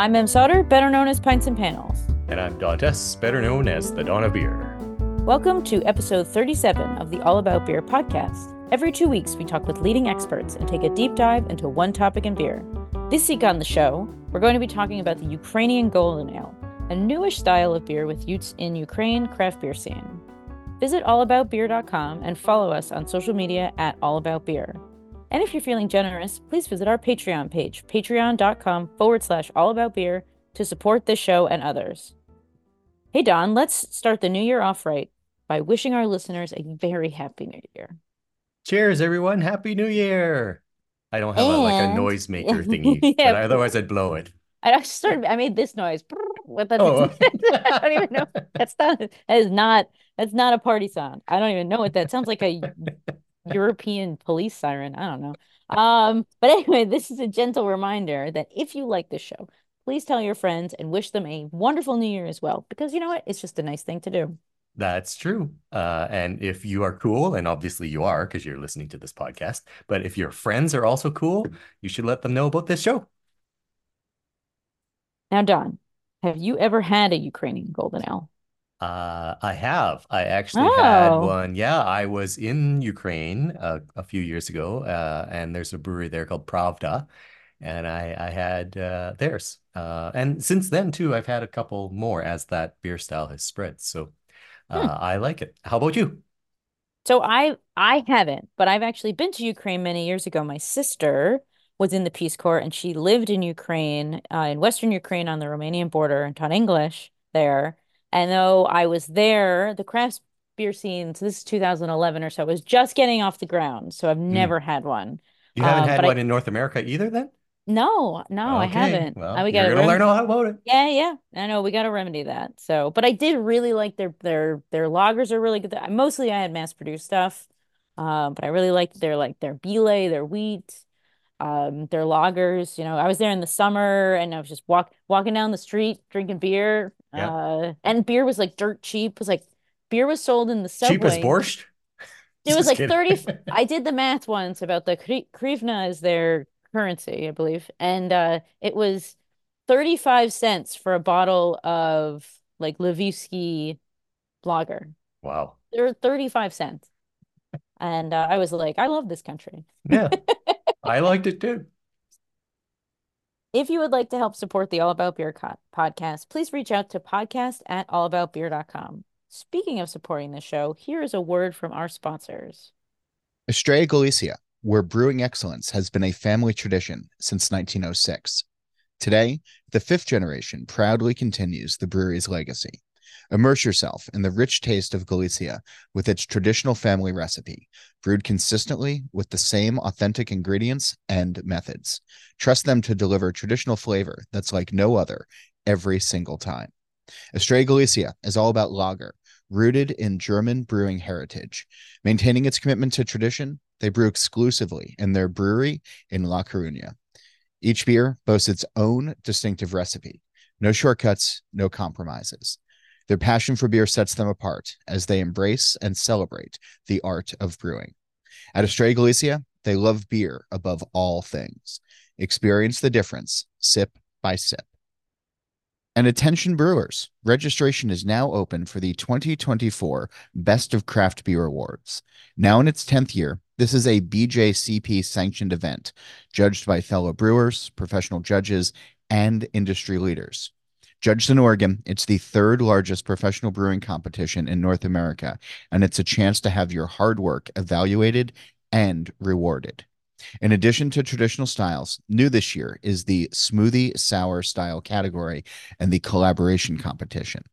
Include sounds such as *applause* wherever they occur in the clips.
I'm Em Sauter, better known as Pints and Panels. And I'm Don Tse, better known as the Dawn of Beer. Welcome to episode 37 of the All About Beer podcast. Every two weeks, we talk with leading experts and take a deep dive into one topic in beer. This week on the show, we're going to be talking about the Ukrainian Golden Ale, a newish style of beer with roots in Ukraine craft beer scene. Visit allaboutbeer.com and follow us on social media at allaboutbeer. And if you're feeling generous, please visit our Patreon page, patreon.com forward slash allaboutbeer, to support this show and others. Hey, Don, let's start the new year off right by wishing our listeners a very happy new year. Cheers, everyone. Happy New Year. I don't have a, like a And- noisemaker *laughs* thingy, Yeah. but otherwise I'd blow it. I just started, I made this noise. What that Oh. *laughs* I don't even know. That's not, that is not, that's not a party song. I don't even know what that sounds like a *laughs* European police siren. I don't know. Um, but anyway, this is a gentle reminder that if you like this show, please tell your friends and wish them a wonderful new year as well. Because you know what? It's just a nice thing to do. That's true. Uh, and if you are cool, and obviously you are because you're listening to this podcast, but if your friends are also cool, you should let them know about this show. Now, Don, have you ever had a Ukrainian golden ale? Uh, I have. I actually had Oh. one. Yeah, I was in Ukraine uh, a few years ago, uh, and there's a brewery there called Pravda, and I I had uh, theirs. Uh, and since then too, I've had a couple more as that beer style has spread. So uh, Hmm. I like it. How about you? So I I haven't, but I've actually been to Ukraine many years ago. My sister was in the Peace Corps and she lived in Ukraine, uh, in Western Ukraine on the Romanian border and taught English there. And though I was there, the craft beer scene, so this is 2011 or so, was just getting off the ground. So I've never had one. You haven't Uh, had but I- one in North America either, then? No, no, I haven't. Well, Uh, we gotta rem- learn all about it. Yeah, yeah. I know we got to remedy that. So, but I did really like their their their lagers are really good. Mostly I had mass produced stuff. Um, but I really liked their like their belay, their wheat, um, their lagers. You know, I was there in the summer and I was just walk walking down the street drinking beer. Yeah. Uh, and beer was like dirt cheap. It was like beer was sold in the subway. Cheap as borscht? *laughs* It was Just like kidding. 30 *laughs* I did the math once about the Hryvnia is their currency, I believe. And uh it was 35 cents for a bottle of like Lvivsky lager. Wow. They're 35 cents. And uh, I was like, I love this country. Yeah, *laughs* I liked it too. If you would like to help support the All About Beer co- podcast, please reach out to podcast at allaboutbeer.com. Speaking of supporting the show, here is a word from our sponsors. Estrella Galicia, where brewing excellence has been a family tradition since 1906. Today, the fifth generation proudly continues the brewery's legacy. Immerse yourself in the rich taste of Galicia with its traditional family recipe, brewed consistently with the same authentic ingredients and methods. Trust them to deliver traditional flavor that's like no other every single time. Estrella Galicia is all about lager, rooted in German brewing heritage. Maintaining its commitment to tradition, they brew exclusively in their brewery in La Coruña. Each beer boasts its own distinctive recipe. No shortcuts, no compromises. Their passion for beer sets them apart as they embrace and celebrate the art of brewing. At Estrella Galicia, they love beer above all things. Experience the difference sip by sip. And attention brewers, registration is now open for the 2024 Best of Craft Beer Awards. Now in its 10th year, this is a BJCP sanctioned event, judged by fellow brewers, professional judges, and industry leaders. Judged in Oregon, it's the third largest professional brewing competition in North America, and it's a chance to have your hard work evaluated and rewarded. In addition to traditional styles, new this year is the smoothie sour style category and the collaboration competition.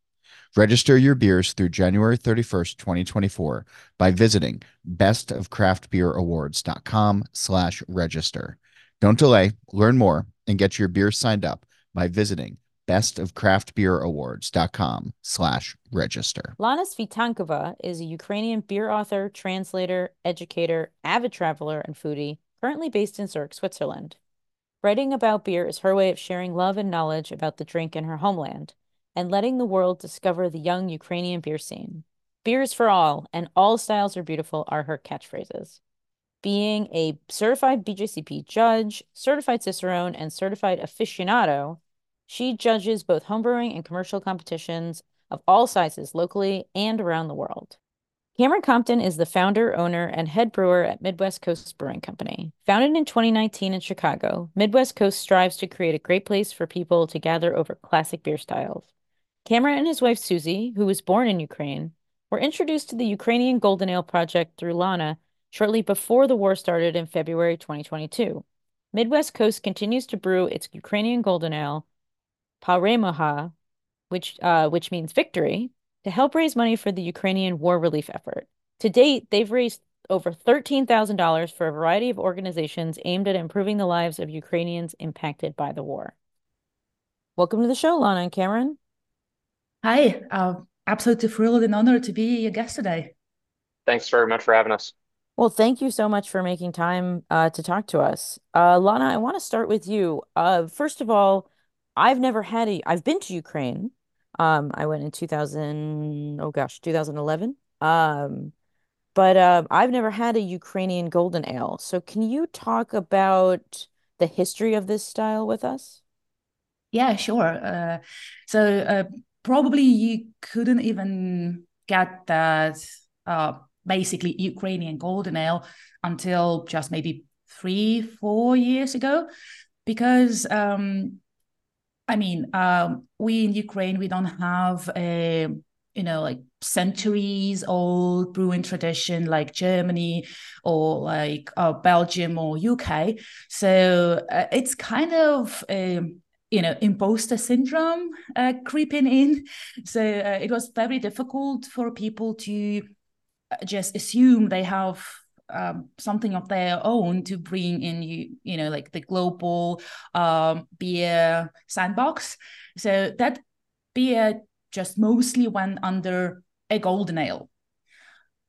Register your beers through January 31st, 2024 by visiting bestofcraftbeerawards.com slash register. Don't delay, learn more, and get your beers signed up by visiting bestofcraftbeerawards.com slash register. Lana Svitankova is a Ukrainian beer author, translator, educator, avid traveler, and foodie, currently based in Zurich, Switzerland. Writing about beer is her way of sharing love and knowledge about the drink in her homeland and letting the world discover the young Ukrainian beer scene. Beer is for all, and all styles are beautiful are her catchphrases. Being a certified BJCP judge, certified Cicerone, and certified aficionado, She judges both homebrewing and commercial competitions of all sizes locally and around the world. Cameron Compton is the founder, owner, and head brewer at Midwest Coast Brewing Company. Founded in 2019 in Chicago, Midwest Coast strives to create a great place for people to gather over classic beer styles. Cameron and his wife Susie, who was born in Ukraine, were introduced to the Ukrainian Golden Ale Project through Lana shortly before the war started in February 2022. Midwest Coast continues to brew its Ukrainian Golden Ale, Peremoha, which uh, which means victory, to help raise money for the Ukrainian war relief effort. To date, they've raised over $13,000 for a variety of organizations aimed at improving the lives of Ukrainians impacted by the war. Welcome to the show, Lana and Cameron. Hi, uh, absolutely thrilled and honored to be your guest today. Thanks very much for having us. Well, thank you so much for making time uh, to talk to us. Uh, Lana, I want to start with you. Uh, first of all, I've never had a, I've been to Ukraine. Um, I went in 2000, oh gosh, 2011. Um, but uh, I've never had a Ukrainian golden ale. So can you talk about the history of this style with us? Yeah, sure. Uh, so uh, probably you couldn't even get that uh, basically Ukrainian golden ale until just maybe three, four years ago, because um, I mean, um, we in Ukraine, we don't have a, you know, like centuries old brewing tradition like Germany or like uh, Belgium or UK. So uh, it's kind of, a, you know, imposter syndrome uh, creeping in. So uh, it was very difficult for people to uh, just assume they have um, something of their own to bring in you you know like the global um, beer sandbox. So that beer just mostly went under a golden ale.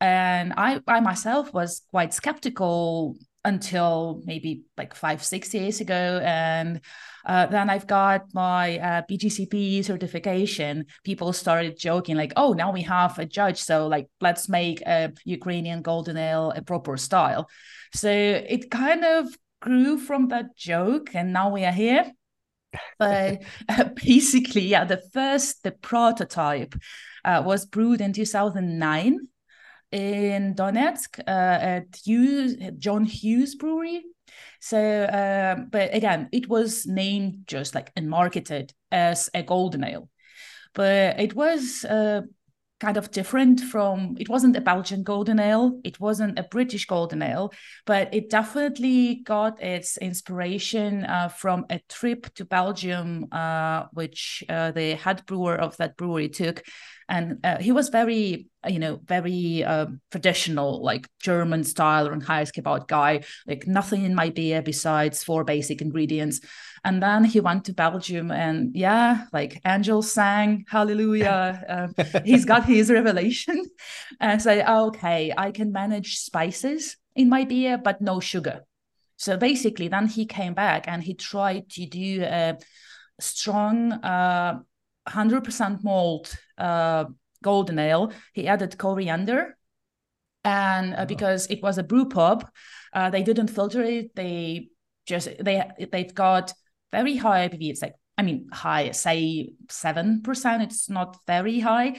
And i i myself was quite skeptical until maybe like five six years ago and uh, then I've got my uh, BJCP certification. People started joking like, "Oh, now we have a judge, so like let's make a Ukrainian golden ale a proper style." So it kind of grew from that joke, and now we are here. But uh, *laughs* *laughs* basically, yeah, the first the prototype uh, was brewed in 2009 in Donetsk uh, at Hughes, John Hughes Brewery. So, uh, but again, it was named just like and marketed as a golden ale, but it was uh, kind of different from. It wasn't a Belgian golden ale. It wasn't a British golden ale, but it definitely got its inspiration uh, from a trip to Belgium, uh, which uh, the head brewer of that brewery took and uh, he was very you know very uh, traditional like german style and about guy. Like nothing in my beer besides four basic ingredients. And then he went to belgium and yeah like angels sang hallelujah uh, he's got his *laughs* revelation. And say so, okay i can manage spices in my beer but no sugar. So basically then he came back and he tried to do a strong uh, 100% malt uh, golden ale. He added coriander, and uh, because it was a brew pub, uh, they didn't filter it. They just they they've got very high ABV. It's like I mean high, say seven percent. It's not very high.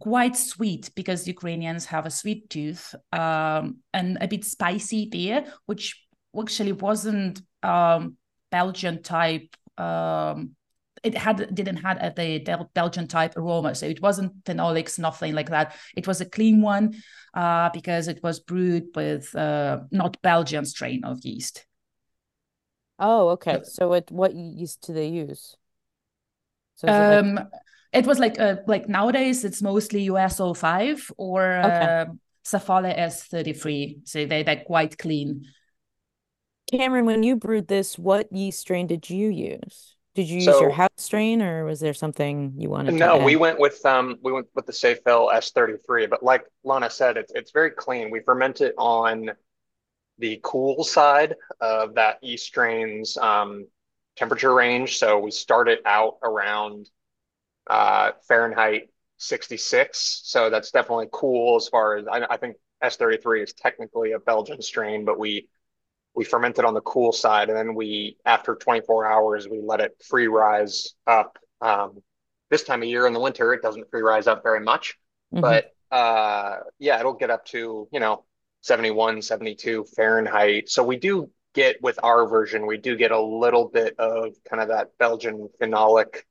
Quite sweet because Ukrainians have a sweet tooth um, and a bit spicy beer, which actually wasn't um, Belgian type um, it had didn't had the Belgian type aroma, so it wasn't phenolics, nothing like that. It was a clean one uh, because it was brewed with uh, not Belgian strain of yeast. Oh, okay. So, it what yeast do they use? So um, it, like... it was like uh, like nowadays it's mostly US-05 or okay. uh, Safale S33. So they they're quite clean. Cameron, when you brewed this, what yeast strain did you use? Did you use your house strain, or was there something you wanted? To? No, we went with um, we went with the Safale S33. But like Lana said, it's it's very clean. We ferment it on the cool side of that yeast strain's um, temperature range. So we start it out around uh, Fahrenheit 66. So that's definitely cool as far as I, I think S33 is technically a Belgian strain, but we we ferment it on the cool side, and then we, after 24 hours, we let it free rise up. Um, this time of year in the winter, it doesn't free rise up very much, Mhm. but uh, yeah, it'll get up to, you know, 71, 72 Fahrenheit. So we do get with our version, we do get a little bit of kind of that Belgian phenolic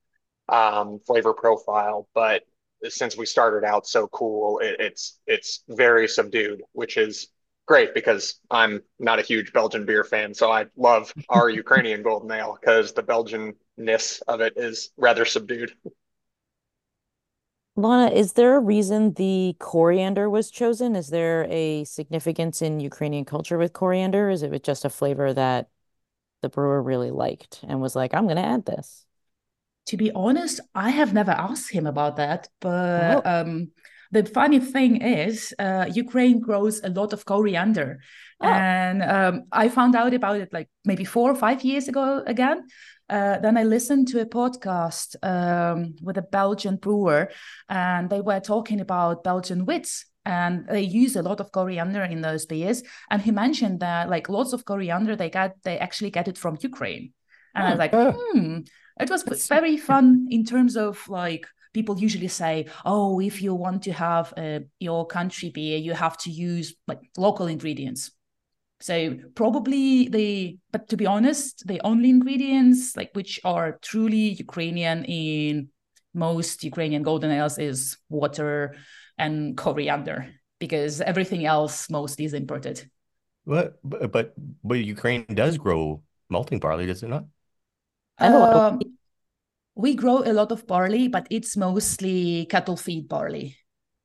um, flavor profile, but since we started out so cool, it, it's it's very subdued, which is great because I'm not a huge Belgian beer fan, so I love our *laughs* Ukrainian golden ale because the Belgian-ness of it is rather subdued. Lana, is there a reason the coriander was chosen? Is there a significance in Ukrainian culture with coriander? Is it just a flavor that the brewer really liked and was like, I'm going to add this? To be honest, I have never asked him about that. But Oh. um, the funny thing is, uh, Ukraine grows a lot of coriander. Oh. And um, I found out about it like maybe four or five years ago again. Uh, then I listened to a podcast um, with a Belgian brewer, and they were talking about Belgian wits. And they use a lot of coriander in those beers. And he mentioned that like lots of coriander they get, they actually get it from Ukraine. And I was like, Oh. hmm, it was That's- very fun in terms of like people usually say, oh, if you want to have uh, your country beer, you have to use like local ingredients. So probably the, but to be honest, the only ingredients like which are truly Ukrainian in most Ukrainian golden ales is water and coriander because everything else mostly is imported. What? But but, but Ukraine does grow malting barley, does it not? And a lot of- Um, we grow a lot of barley, but it's mostly cattle feed barley.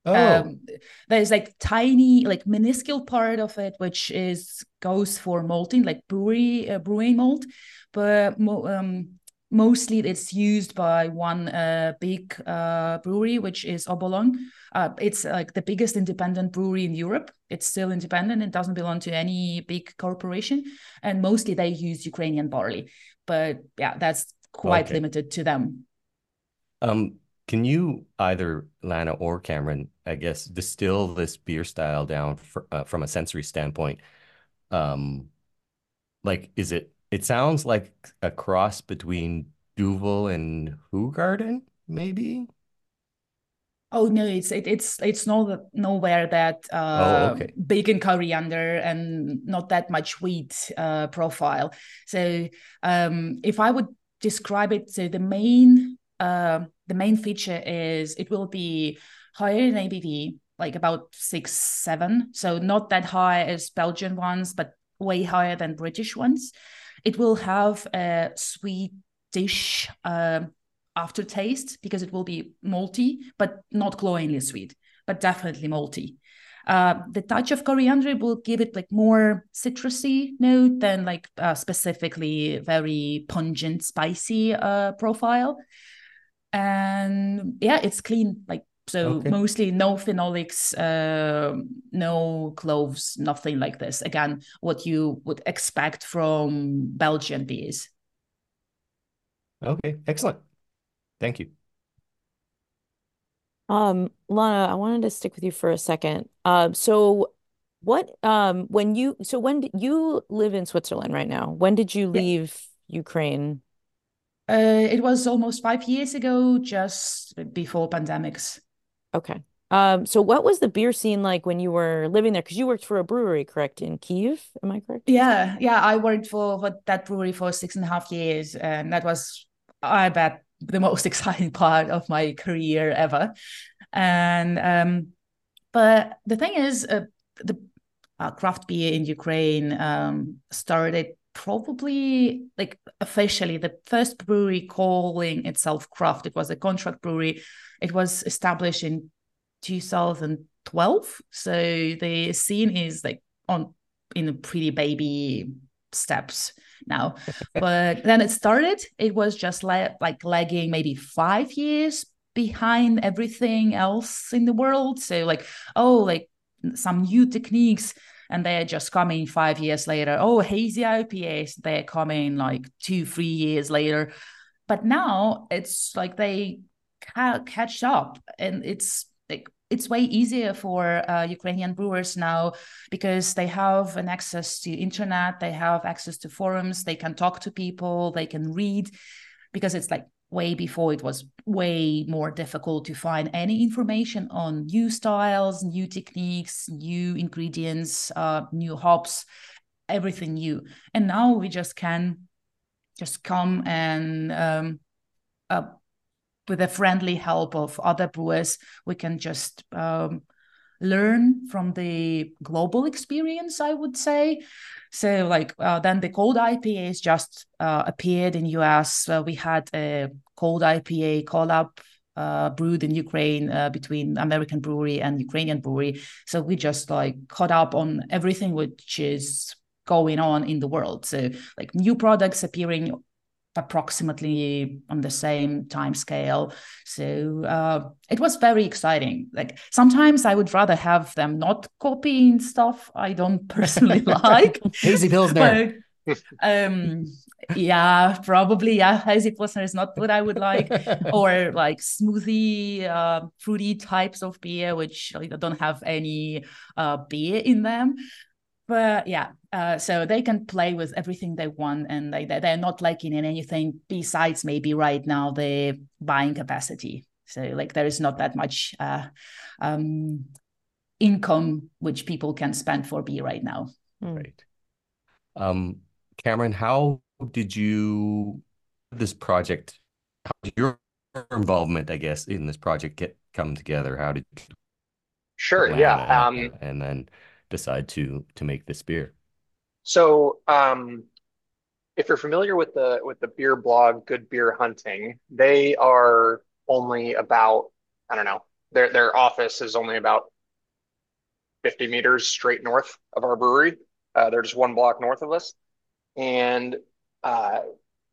Oh, Um, there's like tiny, like minuscule part of it which is goes for malting, like brewery uh, brewing malt, but mo- um, mostly it's used by one uh, big uh, brewery, which is Obolon. Uh, it's like the biggest independent brewery in Europe. It's still independent. It doesn't belong to any big corporation, and mostly they use Ukrainian barley. But yeah, that's quite Okay. limited to them. um, can you either Lana or Cameron, I guess, distill this beer style down for, uh, from a sensory standpoint? Um, like, is it? It sounds like a cross between Duvel and Hoegaarden, maybe. Oh no, it's it, it's it's no nowhere that uh, okay. bacon coriander and not that much wheat uh, profile. So um, if I would describe it, so the main uh, the main feature is it will be higher in ABV, like about six seven. So not that high as Belgian ones, but way higher than British ones. It will have a sweetish uh, aftertaste because it will be malty, but not glowingly sweet, but definitely malty. Uh, the touch of coriander will give it like more citrusy note than like uh, specifically very pungent, spicy uh, profile. And yeah, it's clean, like so Okay. mostly no phenolics, uh, no cloves, nothing like this. Again, what you would expect from Belgian beers. Okay, excellent. Thank you. Um, Lana, I wanted to stick with you for a second. Um, so what um when you so when did you live in Switzerland right now? When did you Yeah. leave Ukraine? Uh, it was almost five years ago, just before pandemics. Okay. Um, so what was the beer scene like when you were living there? Because you worked for a brewery, correct, in Kiev? Am I correct? Yeah, yeah. I worked for, for that brewery for six and a half years, and that was, I bet, the most *laughs* exciting part of my career ever. And um, but the thing is, uh, the uh, craft beer in Ukraine um, started probably like officially the first brewery calling itself craft. It was a contract brewery. It was established in 2012. So the scene is like on in a pretty baby steps now. but then it started. It was just like like lagging maybe five years behind everything else in the world. So like, oh, like some new techniques and they're just coming five years later. Oh, hazy IPAs, they're coming like two, three years later. But now it's like they ca- catch up and it's it's way easier for uh, Ukrainian brewers now because they have an access to internet, they have access to forums, they can talk to people, they can read, because it's like way before it was way more difficult to find any information on new styles, new techniques, new ingredients, uh, new hops, everything new. And now we just can just come and um, uh, with the friendly help of other brewers, we can just um, learn from the global experience, I would say. So, like uh, then the cold IPAs just uh, appeared in US. Uh, we had a cold IPA collab uh, brewed in Ukraine uh, between American brewery and Ukrainian brewery. So we just like caught up on everything which is going on in the world. So like new products appearing approximately on the same time scale so uh, it was very exciting. Like sometimes i would rather have them not copying stuff i don't *laughs* personally *laughs* like. Hazy pilsner. But, um yeah probably yeah hazy pilsner is not what i would like. *laughs* Or like smoothie uh, fruity types of beer which don't have any uh, beer in them. But yeah uh, so they can play with everything they want and they, they're not lacking in anything besides maybe right now the buying capacity so like there is not that much uh, um, income which people can spend for beer right now hmm. right um, cameron how did you this project how did your involvement i guess in this project get come together how did sure yeah um, and then decide to to make this beer? So, um, if you're familiar with the with the beer blog Good Beer Hunting, they are only about I don't know their their office is only about 50 meters straight north of our brewery. Uh, they're just one block north of us, and uh,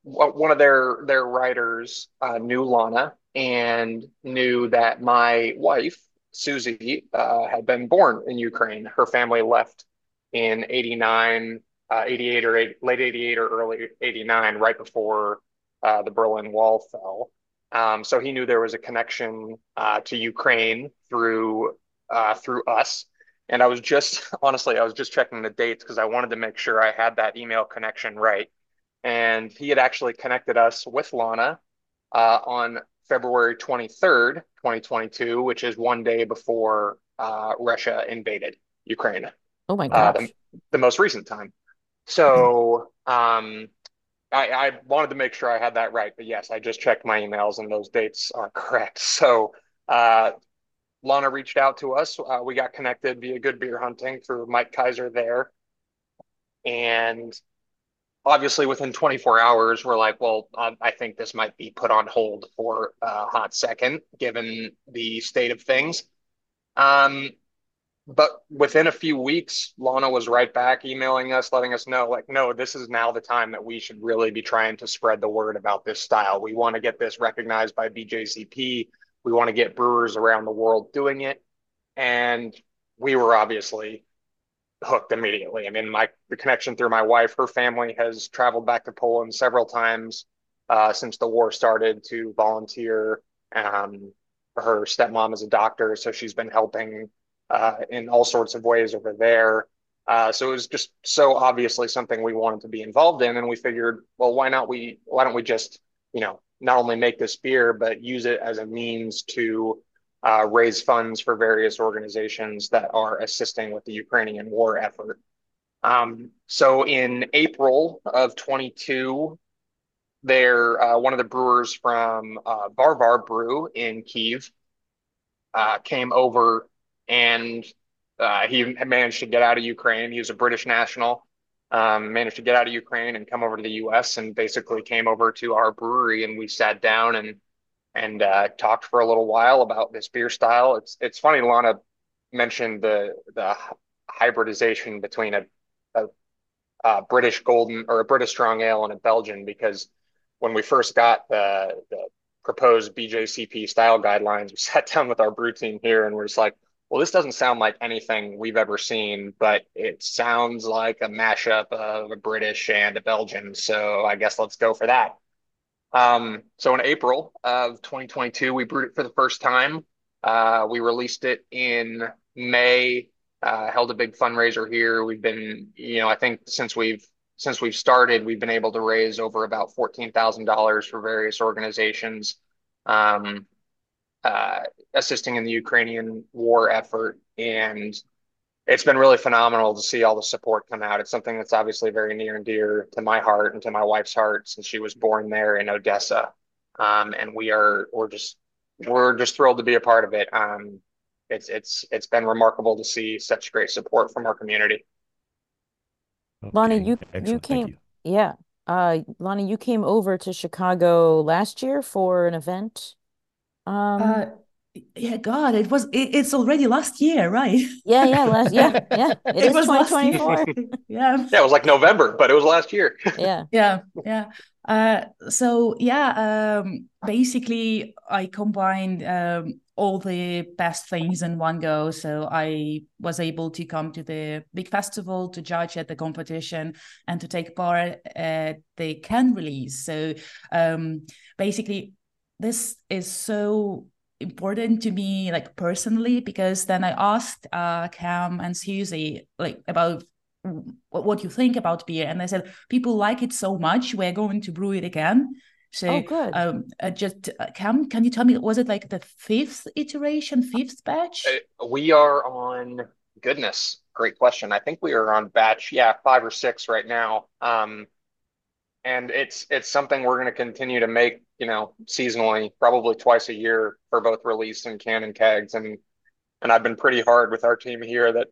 one of their their writers uh, knew Lana and knew that my wife Susie uh, had been born in Ukraine. Her family left in 89, uh, 88 or late 88 or early 89, right before uh, the Berlin Wall fell. Um, so he knew there was a connection uh, to Ukraine through uh, through us. And I was just *laughs* honestly, I was just checking the dates because I wanted to make sure I had that email connection right. And he had actually connected us with Lana uh, on February 23rd, 2022, which is one day before uh, Russia invaded Ukraine. Oh my god! Uh, the, the, most recent time. So um, I, I, wanted to make sure I had that right, but yes, I just checked my emails and those dates are correct. *laughs* So uh, Lana reached out to us. Uh, we got connected via Good Beer Hunting through Mike Kiser there, and obviously within 24 hours we're like well uh, i think this might be put on hold for a hot second given the state of things um, but within a few weeks lana was right back emailing us letting us know like no this is now the time that we should really be trying to spread the word about this style we want to get this recognized by bjcp we want to get brewers around the world doing it and we were obviously hooked immediately. I mean, my the connection through my wife, her family has traveled back to Poland several times uh, since the war started to volunteer. Um, her stepmom is a doctor, so she's been helping uh, in all sorts of ways over there. Uh, so it was just so obviously something we wanted to be involved in, and we figured, well, why not we? Why don't we just, you know, not only make this beer but use it as a means to uh, raise funds for various organizations that are assisting with the Ukrainian war effort. Um, so in April of 22, there uh, one of the brewers from uh, Varvar Brew in Kiev uh, came over and uh, he managed to get out of Ukraine. He was a British national, um, managed to get out of Ukraine and come over to the U.S. and basically came over to our brewery and we sat down and and uh, talked for a little while about this beer style. It's it's funny. Lana mentioned the the hybridization between a, a, a, British golden or a British strong ale and a Belgian because when we first got the, the proposed BJCP style guidelines, we *laughs* sat down with our brew team here and we're just like, well, this doesn't sound like anything we've ever seen, but it sounds like a mashup of a British and a Belgian. So I guess let's go for that. Um, so in April of 2022, we brewed it for the first time. Uh, we released it in May, uh, held a big fundraiser here. We've been, you know, I think since we've since we've started, we've been able to raise over about fourteen thousand dollars for various organizations, um, uh, assisting in the Ukrainian war effort, and it's been really phenomenal to see all the support come out. It's something that's obviously very near and dear to my heart and to my wife's heart since she was born there in Odessa. Um, and we are we're just we're just thrilled to be a part of it. Um, it's it's it's been remarkable to see such great support from our community. Lonnie, Okay, you you excellent. Thank came, you. yeah. Uh, Lonnie, you came over to Chicago last year for an event. Um, Uh, yeah, God, it was it, it's already last year, right? yeah, yeah, last, yeah, yeah. It *laughs* It is was last year. 2024. Yeah. Yeah, it was like November, but it was last year. *laughs* Yeah. yeah yeah uh so yeah um basically i combined um all the best things in one go so i was able to come to the big festival to judge at the competition and to take part at the can release so um basically this is so important to me like personally because then i asked uh cam and susie like about what, what you think about beer and they said people like it so much we're going to brew it again so Oh, good. um uh, just uh, cam can you tell me was it like the fifth iteration fifth batch Uh, We are on, goodness, great question. I think we are on batch, yeah, five or six right now. Um, and it's it's something we're going to continue to make, you know, seasonally, probably twice a year for both release and can and kegs. And and I've been pretty hard with our team here that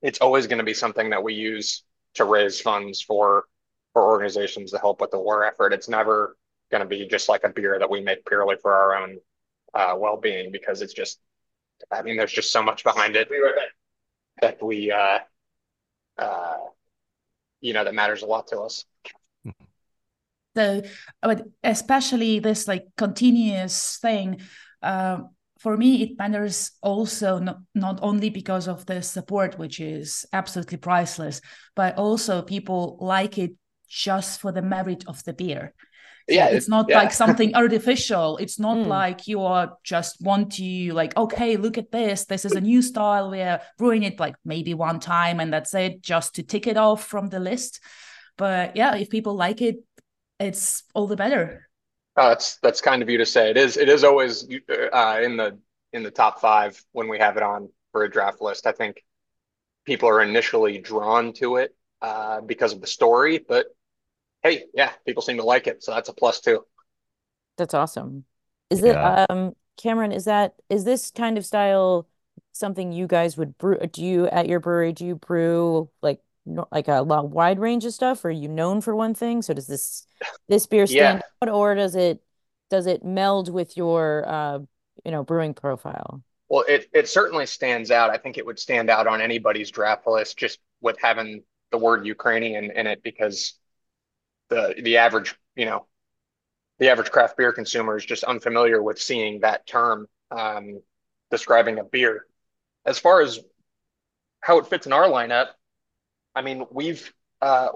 it's always going to be something that we use to raise funds for for organizations to help with the war effort. It's never going to be just like a beer that we make purely for our own uh, well-being because it's just, I mean, there's just so much behind it that we, uh, uh, you know, that matters a lot to us. So but especially this like continuous thing uh, for me it matters also not, not only because of the support which is absolutely priceless but also people like it just for the merit of the beer. Yeah, it's not yeah. like something artificial. It's *laughs* not Mm. like you are just want to like okay look at this. This is a new style. We're brewing it like maybe one time and that's it just to tick it off from the list. But yeah if people like it it's all the better Oh, that's that's kind of you to say. It is it is always uh, in the in the top five when we have it on for a draft list. I think people are initially drawn to it uh, because of the story, but hey, yeah, people seem to like it, so that's a plus too. That's awesome. Is it um Cameron, is that is this kind of style something you guys would brew? Do you at your brewery do you brew like no, like a long wide range of stuff? Or are you known for one thing? So does this this beer *laughs* stand out or does it does it meld with your uh you know brewing profile? Well, it it certainly stands out. I think it would stand out on anybody's draft list just with having the word Ukrainian in it because the the average, you know, the average craft beer consumer is just unfamiliar with seeing that term um, describing a beer. As far as how it fits in our lineup, I mean, we've uh,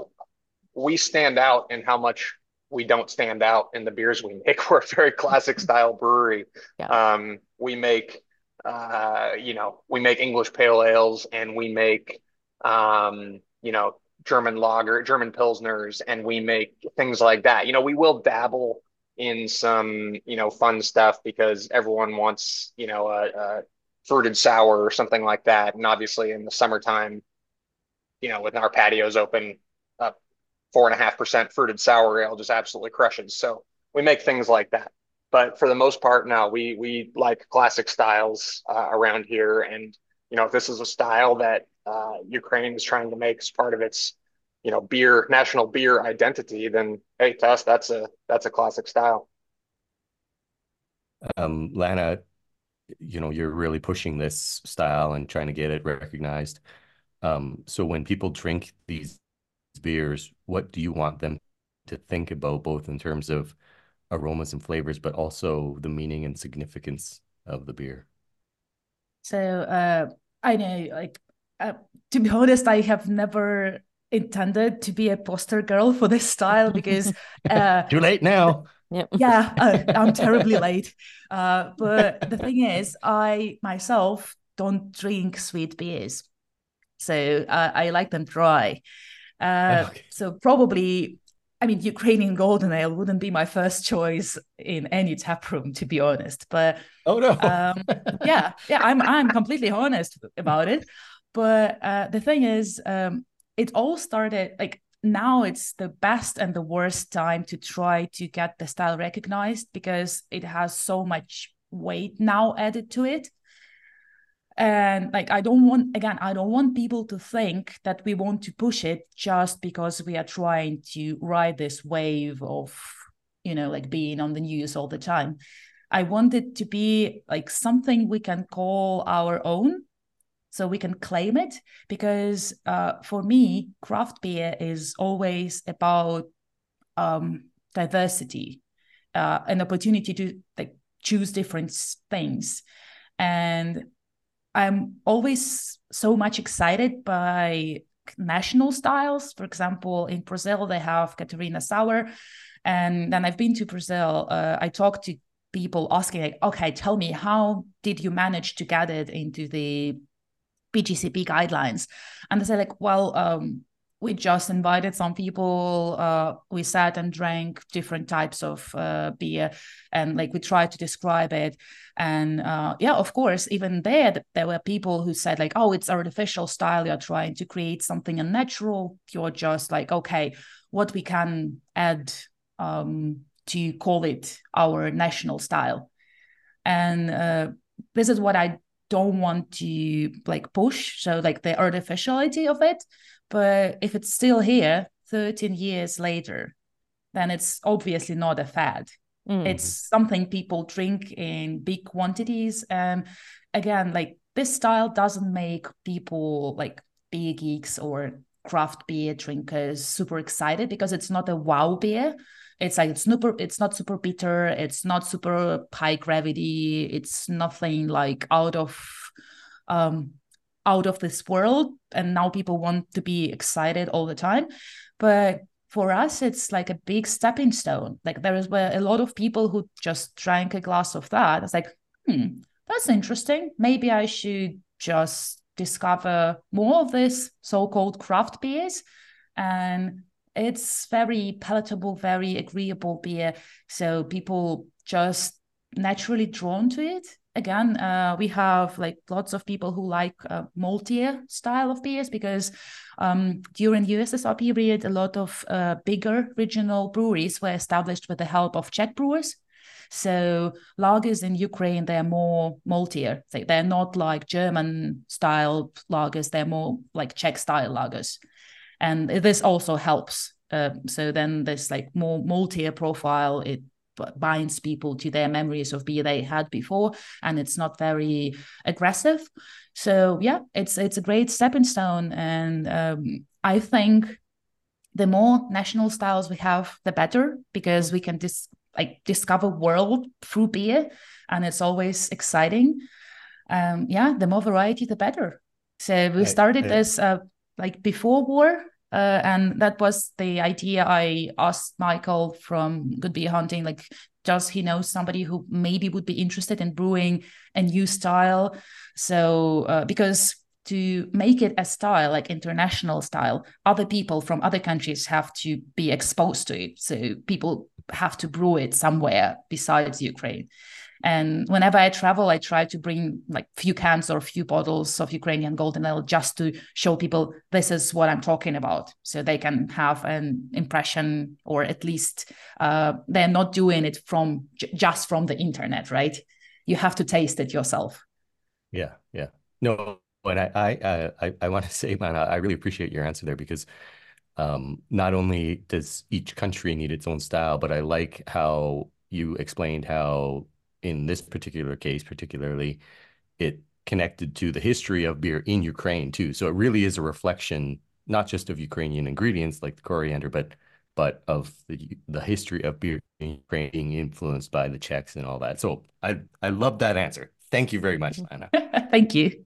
we stand out in how much we don't stand out in the beers we make. *laughs* We're a very classic *laughs* style brewery. Yeah. Um, we make uh, you know, we make English pale ales and we make um, you know, German lager, German pilsners, and we make things like that. You know, we will dabble in some, you know, fun stuff because everyone wants, you know, a, a fruited sour or something like that. And obviously in the summertime, you know, with our patios open, uh, four and a half percent fruited sour ale just absolutely crushes. So we make things like that. But for the most part, no, we we like classic styles uh, around here. And you know, if this is a style that uh, Ukraine is trying to make as part of its, you know, beer national beer identity, then hey, to us, that's a that's a classic style. Um, Lana, you know, you're really pushing this style and trying to get it recognized. Um, so when people drink these beers, what do you want them to think about, both in terms of aromas and flavors, but also the meaning and significance of the beer? So uh, I know, like, uh, to be honest, I have never intended to be a poster girl for this style because *laughs* uh, Too late now. *laughs* Yep. Yeah, uh, I'm terribly late. Uh, but the thing is, I myself don't drink sweet beers, so uh, I like them dry. Uh, okay. So probably, I mean, Ukrainian golden ale wouldn't be my first choice in any tap room, to be honest. But oh no, um, yeah, yeah, I'm I'm completely honest about it. But uh, the thing is, um, it all started like now it's the best and the worst time to try to get the style recognized because it has so much weight now added to it and like i don't want again i don't want people to think that we want to push it just because we are trying to ride this wave of you know like being on the news all the time. I want it to be like something we can call our own so we can claim it because uh, for me craft beer is always about um, diversity uh, an opportunity to like choose different things. And i'm always so much excited by national styles for example in brazil they have Catharina sour and then i've been to brazil uh, i talked to people asking like okay tell me how did you manage to get it into the BJCP guidelines. And they say like, well, um, we just invited some people. Uh, we sat and drank different types of uh, beer, and like we tried to describe it. And uh, yeah, of course, even there, there were people who said like, "Oh, it's artificial style. You're trying to create something unnatural. You're just like, okay, what we can add um, to call it our national style." And uh, this is what I don't want to like push so like the artificiality of it but if it's still here 13 years later then it's obviously not a fad. Mm. it's something people drink in big quantities. And again like this style doesn't make people like beer geeks or craft beer drinkers super excited because it's not a wow beer. It's like it's super it's not super bitter. It's not super high gravity. It's nothing like out of um out of this world and now people want to be excited all the time but for us it's like a big stepping stone like there is where a lot of people who just drank a glass of that it's like hmm that's interesting maybe i should just discover more of this so-called craft beers and it's very palatable, very agreeable beer. So people just naturally drawn to it. Again, uh, we have like lots of people who like uh, maltier style of beers because um, during the USSR period, a lot of uh, bigger regional breweries were established with the help of Czech brewers. So lagers in Ukraine, they're more maltier. They, they're not like German style lagers. They're more like Czech style lagers and this also helps uh, so then this like more maltier profile it binds people to their memories of beer they had before and it's not very aggressive. So yeah it's it's a great stepping stone and um, i think the more national styles we have the better because we can dis- like discover world through beer and it's always exciting. Um yeah the more variety the better. So we started this uh, like before war uh, and that was the idea I asked Michael from Good Beer Hunting. Like, does he know somebody who maybe would be interested in brewing a new style? So, uh, because to make it a style, like international style, other people from other countries have to be exposed to it. So people have to brew it somewhere besides Ukraine. And whenever I travel, I try to bring like few cans or a few bottles of Ukrainian golden ale just to show people this is what I'm talking about, so they can have an impression, or at least uh, they're not doing it from j- just from the internet, right? You have to taste it yourself. Yeah, yeah. No, but I I I, I want to *laughs* say, man, I really appreciate your answer there because um, not only does each country need its own style, but I like how you explained how in this particular case, particularly, it connected to the history of beer in Ukraine too. So it really is a reflection not just of Ukrainian ingredients like the coriander, but but of the the history of beer in Ukraine being influenced by the Czechs and all that. So I I love that answer. Thank you very much, Lana. *laughs* Thank you.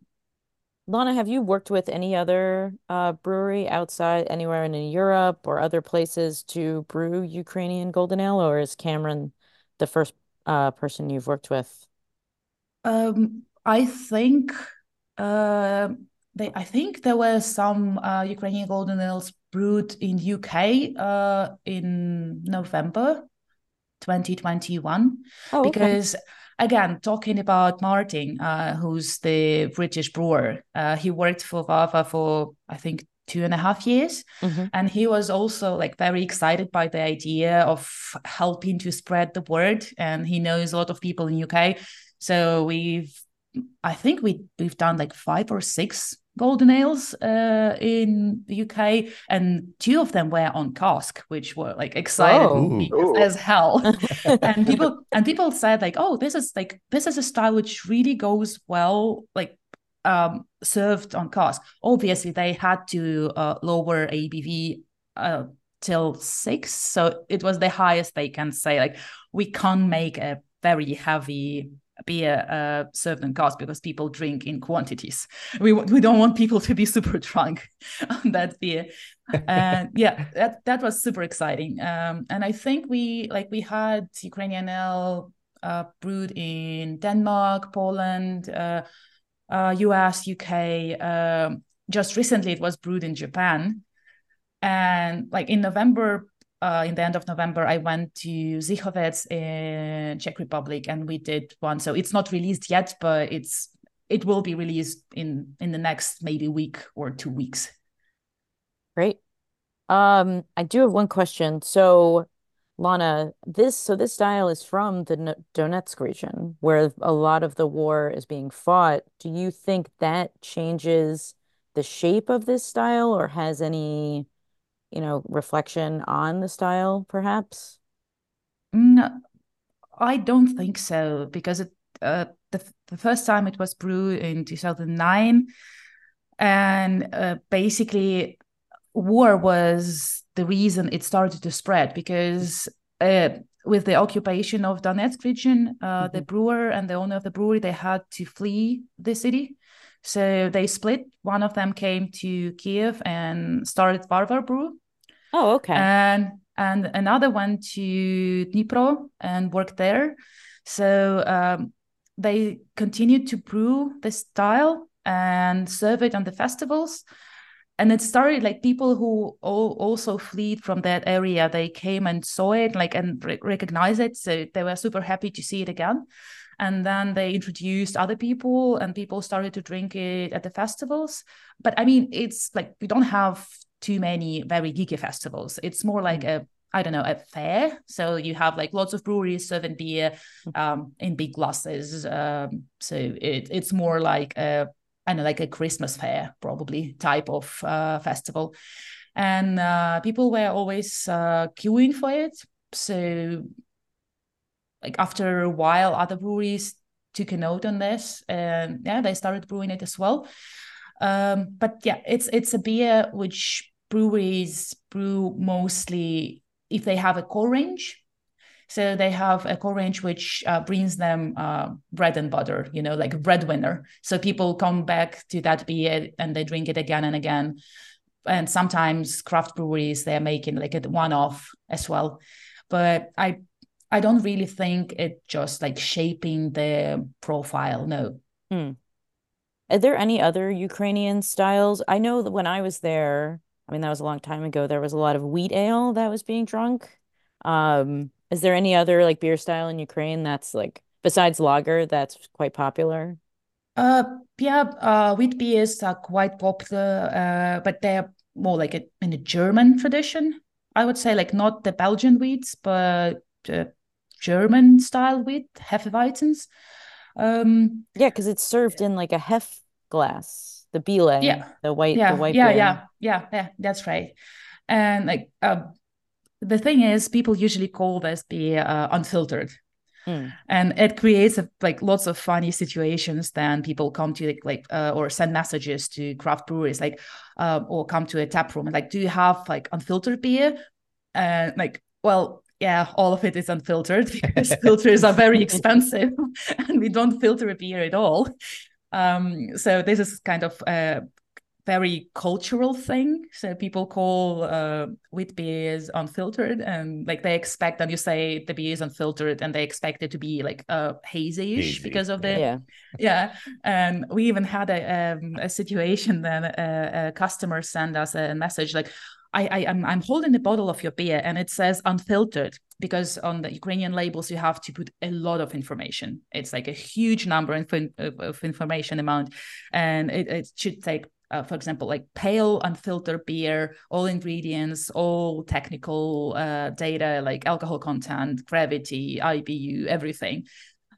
Lana, have you worked with any other uh, brewery outside anywhere in Europe or other places to brew Ukrainian golden ale, or is Cameron the first uh, person you've worked with? Um, I think uh, they, I think there were some uh, Ukrainian golden ales brewed in UK uh, in November 2021 Oh, okay. because again talking about Martin uh, who's the British brewer uh, he worked for Varvar for I think two and a half years Mhm. and he was also like very excited by the idea of helping to spread the word and he knows a lot of people in UK so we've I think we we've done like five or six golden ales uh, in the UK, and two of them were on cask, which were like excited Whoa. me Ooh. *laughs* as hell. *laughs* and people and people said like, oh, this is like this is a style which really goes well, like um served on cask. Obviously, they had to uh, lower ABV uh, till six, so it was the highest they can say. Like we can't make a very heavy beer uh, served on cask because people drink in quantities. We we don't want people to be *laughs* super drunk on that beer. And *laughs* yeah, that that was super exciting. Um, and I think we like we had Ukrainian ale uh, brewed in Denmark, Poland, uh, uh, US, UK. Um, just recently, it was brewed in Japan. And like in November, uh, in the end of November, I went to Zichovec in Czech Republic, and we did one. So it's not released yet, but it's it will be released in in the next maybe week or two weeks. Great. Um, I do have one question. So, Lana, this so this style is from the Donetsk region, where a lot of the war is being fought. Do you think that changes the shape of this style, or has any, you know, reflection on the style, perhaps? No, I don't think so because it uh, the the first time it was brewed in 2009 and uh, basically war was the reason it started to spread because uh, with the occupation of Donetsk region, uh, the brewer and the owner of the brewery they had to flee the city, so they split. One of them came to Kiev and started Varvar Brew, Oh, okay. and and another went to Dnipro and worked there. So um, they continued to brew this style and serve it on the festivals. And it started like people who all also fled from that area. They came and saw it, like and re- recognized it. So they were super happy to see it again. And then they introduced other people, and people started to drink it at the festivals. But I mean, it's like we don't have too many very geeky festivals. It's more like a I don't know a fair. So you have like lots of breweries serving beer um, in big glasses. Um, so it, it's more like a Know like a Christmas fair probably type of uh, festival, and uh, people were always uh, queuing for it. So like after a while, other breweries took a note on this, and yeah, they started brewing it as well. Um, but yeah, it's it's a beer which breweries brew mostly if they have a core range. So they have a core range which uh, brings them uh, bread and butter, you know, like breadwinner. So people come back to that beer and they drink it again and again. And sometimes craft breweries they're making like a one-off as well. But I I don't really think it just like shaping the profile. No. Hmm. Are there any other Ukrainian styles? I know that when I was there, I mean, that was a long time ago, there was a lot of wheat ale that was being drunk. Um, is there any other like beer style in Ukraine that's like besides lager that's quite popular? Uh, yeah, uh, wheat beers are quite popular, uh, but they're more like a, in a German tradition. I would say, like not the Belgian wheats, but uh, German style wheat, Hefeweizens. Um, Yeah, because it's served in like a hef glass, the Bile, Yeah. the white, yeah, the white yeah, beer. yeah, yeah, yeah, that's right. And like, uh, the thing is, people usually call this beer uh, unfiltered. Mm. and it creates a, like lots of funny situations then people come to like, like uh, or send messages to craft breweries like uh, or come to a tap room and like do you have like unfiltered beer and like well yeah all of it is unfiltered *laughs* because *laughs* filters are very expensive *laughs* and we don't filter a beer at all Um, so this is kind of a very cultural thing. So people call uh, wheat beers unfiltered, and like they expect that you say the beer is unfiltered, and they expect it to be like uh, hazy-ish Hazy, because of the Yeah. yeah and we even had a, um, a situation then a, a customer sent us a message like I, I I'm, I'm holding the bottle of your beer and it says unfiltered because on the ukrainian labels you have to put a lot of information it's like a huge number of, of, of information amount and it, it should take uh, for example, like pale unfiltered beer, all ingredients, all technical uh, data like alcohol content, gravity, IBU, everything.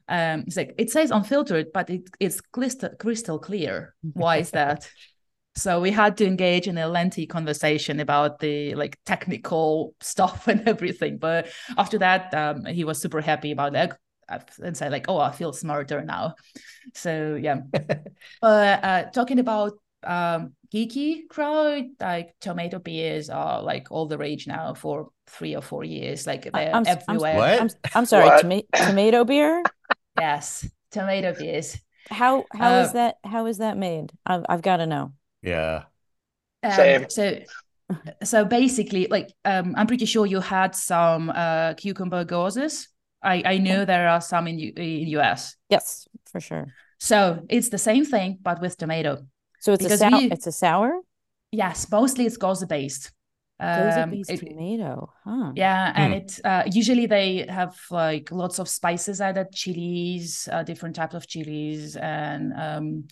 Um, it's like it says unfiltered, but it, it's crystal, crystal clear. Why is that? *laughs* so we had to engage in a lengthy conversation about the like technical stuff and *laughs* everything. But after that, um, he was super happy about that and said like, "Oh, I feel smarter now." So yeah. *laughs* but uh, talking about um, geeky crowd, like tomato beers are like all the rage now for three or four years. Like they're I'm s- I'm everywhere. What? I'm, I'm sorry, What? toma- tomato beer. *laughs* Yes, tomato beers. How how is Uh, that how is that made? I've I've got to know. Yeah. Um, Same. So, so basically, like um, I'm pretty sure you had some uh, cucumber goses. I I know there are some in U- in US. Yes, for sure. So it's the same thing, but with tomato. So it's Because a sour. It's a sour. Yes, mostly it's gose based. Gose Um, based it- tomato, huh? Yeah, and Hmm. it uh, usually they have like lots of spices added, chilies, uh, different types of chilies, and um,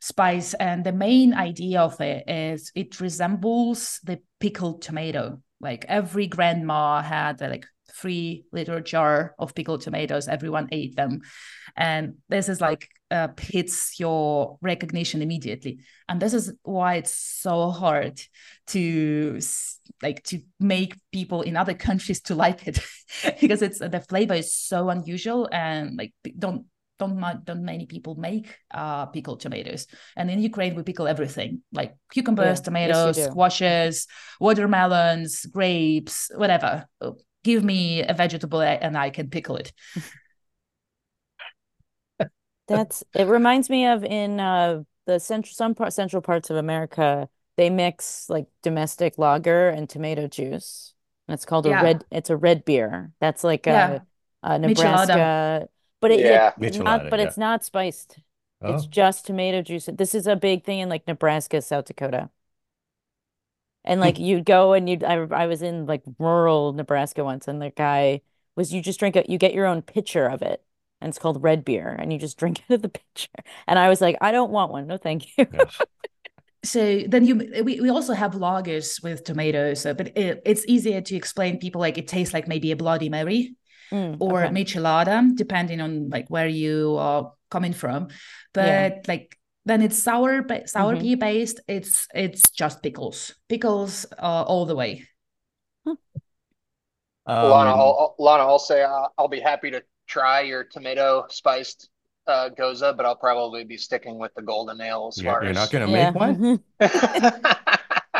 spice. And the main idea of it is it resembles the pickled tomato. Like every grandma had a, like three liter jar of pickled tomatoes. Everyone ate them, and this is like uh, hits your recognition immediately. And this is why it's so hard to like to make people in other countries to like it. *laughs* Because it's the flavor is so unusual and like don't don't don't many people make uh pickled tomatoes. And in ukraine we pickle everything like cucumbers yes, you tomatoes do. squashes watermelons grapes whatever. Give me a vegetable and i can pickle it *laughs* That's it reminds me of in uh the central some part central parts of America, they mix like domestic lager and tomato juice. And it's called a Yeah. red it's a red beer. That's like Yeah. a, a Michelada. Nebraska but it, Yeah. it's not but yeah. it's not spiced. It's Oh. just tomato juice. This is a big thing in like Nebraska, South Dakota. And like you'd go and you'd I, I was in like rural Nebraska once and the guy was you just drink it you get your own pitcher of it and it's called red beer and you just drink *laughs* it of the pitcher. And I was like, I don't want one. No, thank you. Yeah. *laughs* so then you we, we also have lagers with tomatoes so, but it, it's easier to explain people like it tastes like maybe a bloody mary Mm, or okay. michelada depending on like where you are coming from but Yeah. like then it's sour ba- sour Mhm. pea based it's it's just pickles pickles uh, all the way Lana, Um, I'll, Lana, I'll say uh, I'll be happy to try your tomato spiced uh, gose, but I'll probably be sticking with the golden ale as you're, far you're as. not gonna Yeah. make one? *laughs* *laughs*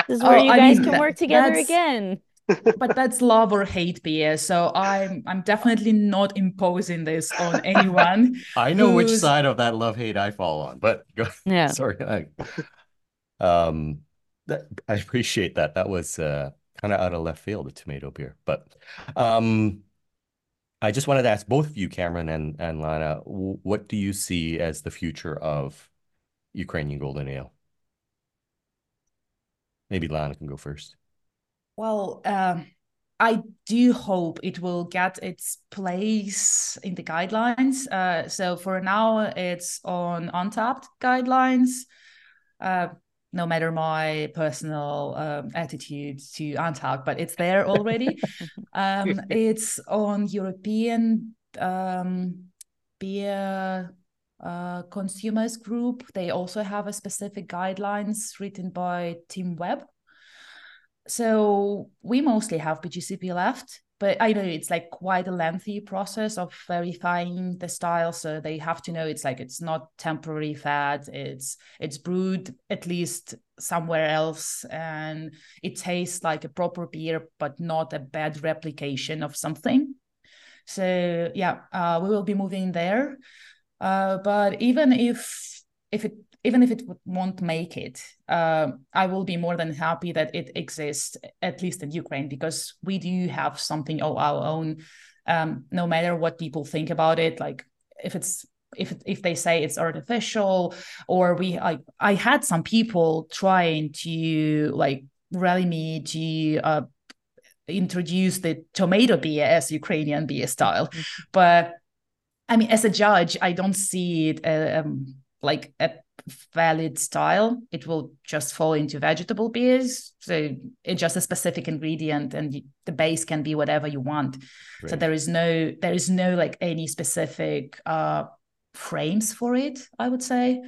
This is where Oh, you I guys mean, can that- work together that's- again. *laughs* but that's love or hate beer so i'm i'm definitely not imposing this on anyone I know which side of that love hate I fall on, but go, Yeah. sorry. I, um, that, I appreciate that. That was uh, kind of out of left field, the tomato beer. But um, I just wanted to ask both of you, Cameron and and Lana, what do you see as the future of Ukrainian golden ale? Maybe Lana can go first. Well, um, I do hope it will get its place in the guidelines. Uh, so for now, it's on Untappd guidelines. Uh, no matter my personal um, attitude to Untappd, but it's there already. *laughs* um, it's on European um, beer uh, consumers group. They also have a specific guidelines written by Tim Webb so we mostly have BJCP left, but I know it's like quite a lengthy process of verifying the style. So they have to know it's like it's not temporary fat. It's it's brewed at least somewhere else, and it tastes like a proper beer, but not a bad replication of something. So yeah, uh, we will be moving there. Uh, but even if if it even if it won't make it, uh, I will be more than happy that it exists at least in Ukraine because we do have something of our own. Um, no matter what people think about it, like if it's if if they say it's artificial or we like I had some people trying to like rally me to uh, introduce the tomato beer as Ukrainian beer style, mm-hmm. but I mean as a judge I don't see it uh, um, like a valid style. It will just fall into vegetable beers. So it's just a specific ingredient and the base can be whatever you want. Right. so there is no there is no like any specific uh frames for it i would say.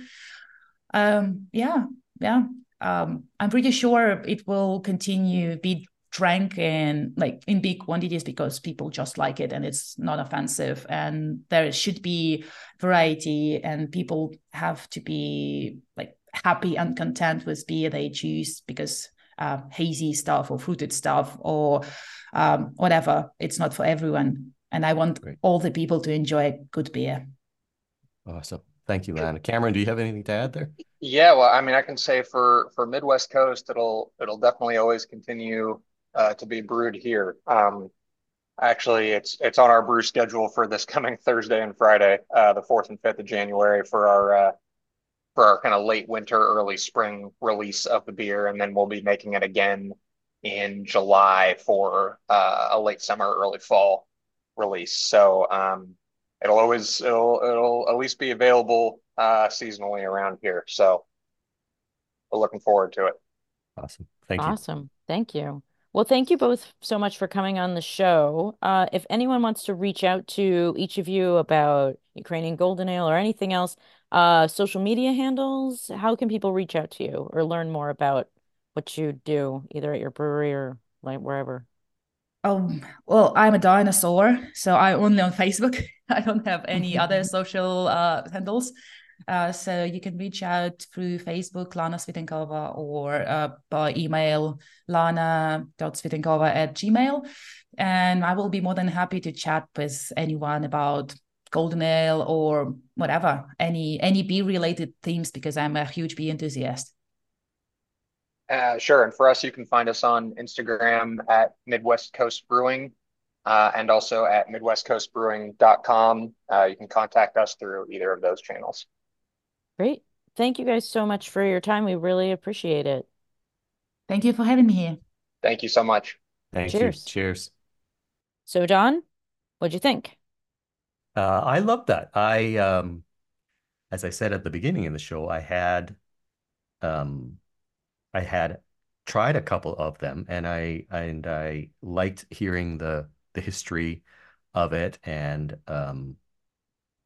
Um yeah yeah. Um i'm pretty sure it will continue be drank in like in big quantities because people just like it and it's not offensive. And there should be variety and people have to be like happy and content with beer they choose because uh, hazy stuff or fruited stuff or um, whatever. It's not for everyone. And i want Great. all the people to enjoy good beer. Awesome. Thank you man cameron do you have anything to add there? Yeah well i mean i can say for for midwest coast it'll it'll definitely always continue uh, to be brewed here. Um, actually, it's it's on our brew schedule for this *laughs* coming Thursday and Friday, uh, the fourth and fifth of January, for our uh, for our kind of late winter, early spring release of the beer, and then we'll be making it again in July for uh, a late summer, early fall release. So um, it'll always it'll it'll at least be available uh, seasonally around here. So we're looking forward to it. Awesome. Thank you. Awesome. Thank you. Well, thank you both so much for coming on the show. Uh, if anyone wants to reach out to each of you about Ukrainian Golden Ale or anything else, uh, social media handles, how can people reach out to you or learn more about what you do, either at your brewery or like wherever? Um, well, I'm a dinosaur, so I only on Facebook. *laughs* I don't have any other *laughs* social uh, handles. Uh, so you can reach out through Facebook, Lana Svitankova, or uh, by email, lana.svitankova at gmail. And I will be more than happy to chat with anyone about golden ale or whatever, any any beer related themes, because I'm a huge beer enthusiast. Uh, sure. And for us, you can find us on Instagram at Midwest Coast Brewing uh, and also at MidwestCoastBrewing.com. Uh, you can contact us through either of those channels. Great. Thank you guys so much for your time. We really appreciate it. Thank you for having me here. Thank you so much. Thank Cheers. you. Cheers. So, Don, what'd you think? Uh, I love that. I, um, as I said at the beginning of the show, I had, um, I had tried a couple of them, and I and I liked hearing the the history of it, and um,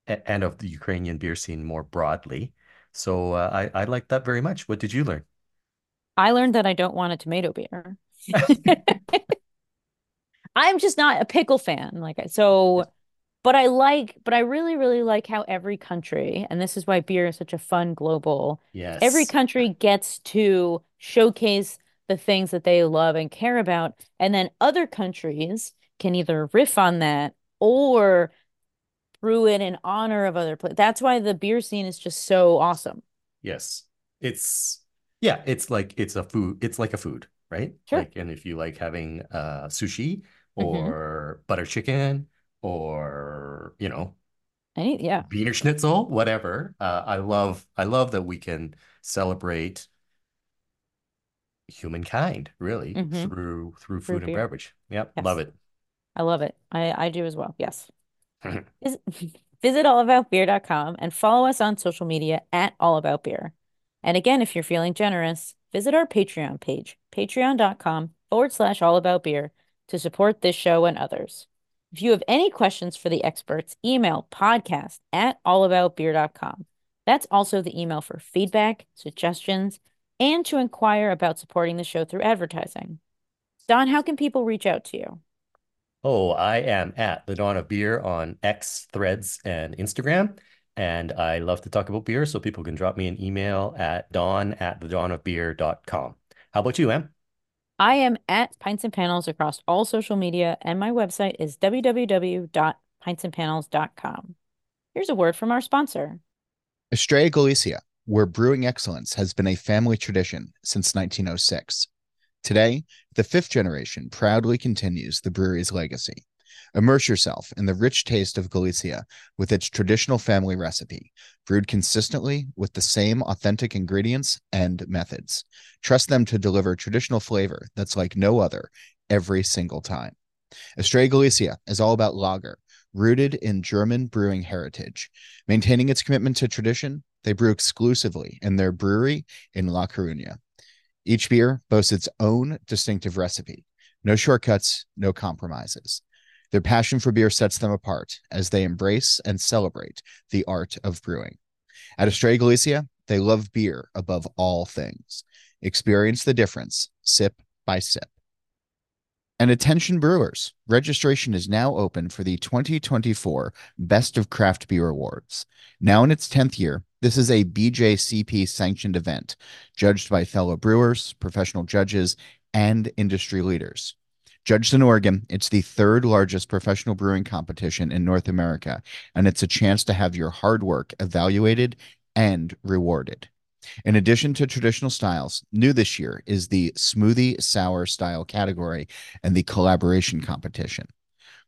and of the Ukrainian beer scene more broadly. So uh, I I like that very much. What did you learn? I learned that I don't want a tomato beer. *laughs* *laughs* I'm just not a pickle fan. Like so, but I like, but I really, really like how every country, and this is why beer is such a fun global. Yes. Every country gets to showcase the things that they love and care about, and then other countries can either riff on that or brew it in honor of other places. That's why the beer scene is just so awesome. Yes. It's yeah, it's like it's a food, it's like a food, right? Sure. Like and if you like having uh sushi mm-hmm. or mm-hmm. butter chicken or you know any yeah Wiener Schnitzel, whatever. Uh, I love I love that we can celebrate humankind really mm-hmm. through through food and beverage. Yep, yes. love it. I love it. I I do as well. Yes. *laughs* Visit allaboutbeer.com and follow us on social media at allaboutbeer. And again, if you're feeling generous, visit our Patreon page, patreon.com forward slash allaboutbeer to support this show and others. If you have any questions for the experts, email podcast at allaboutbeer.com. That's also the email for feedback, suggestions, and to inquire about supporting the show through advertising. Don, how can people reach out to you? Oh, I am at the Don of Beer on X, Threads, and Instagram. And I love to talk about beer, so people can drop me an email at don at the don of beer.com. How about you, Em? I am at Pints and Panels across all social media, and my website is www.pintsandpanels.com. Here's a word from our sponsor Estrella Galicia, where brewing excellence has been a family tradition since 1906. Today, the fifth generation proudly continues the brewery's legacy. Immerse yourself in the rich taste of Galicia with its traditional family recipe, brewed consistently with the same authentic ingredients and methods. Trust them to deliver traditional flavor that's like no other every single time. Estrella Galicia is all about lager, rooted in German brewing heritage. Maintaining its commitment to tradition, they brew exclusively in their brewery in La Coruña. Each beer boasts its own distinctive recipe. No shortcuts, no compromises. Their passion for beer sets them apart as they embrace and celebrate the art of brewing. At Estrella Galicia, they love beer above all things. Experience the difference sip by sip. And attention brewers, registration is now open for the 2024 Best of Craft Beer Awards. Now in its 10th year, this is a BJCP sanctioned event, judged by fellow brewers, professional judges, and industry leaders. Judged in Oregon, it's the third largest professional brewing competition in North America, and it's a chance to have your hard work evaluated and rewarded. In addition to traditional styles, new this year is the smoothie sour style category and the collaboration competition.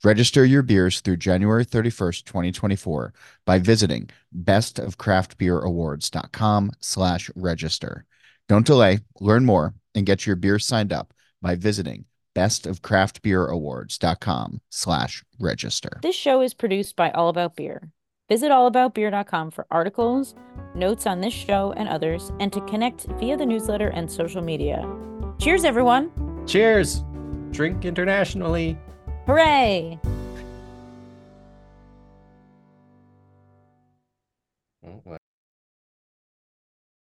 Register your beers through January 31st, 2024 by visiting bestofcraftbeerawards.com slash register. Don't delay, learn more, and get your beers signed up by visiting bestofcraftbeerawards.com slash register. This show is produced by All About Beer. Visit allaboutbeer.com for articles, notes on this show and others, and to connect via the newsletter and social media. Cheers, everyone! Cheers! Drink internationally. Hooray!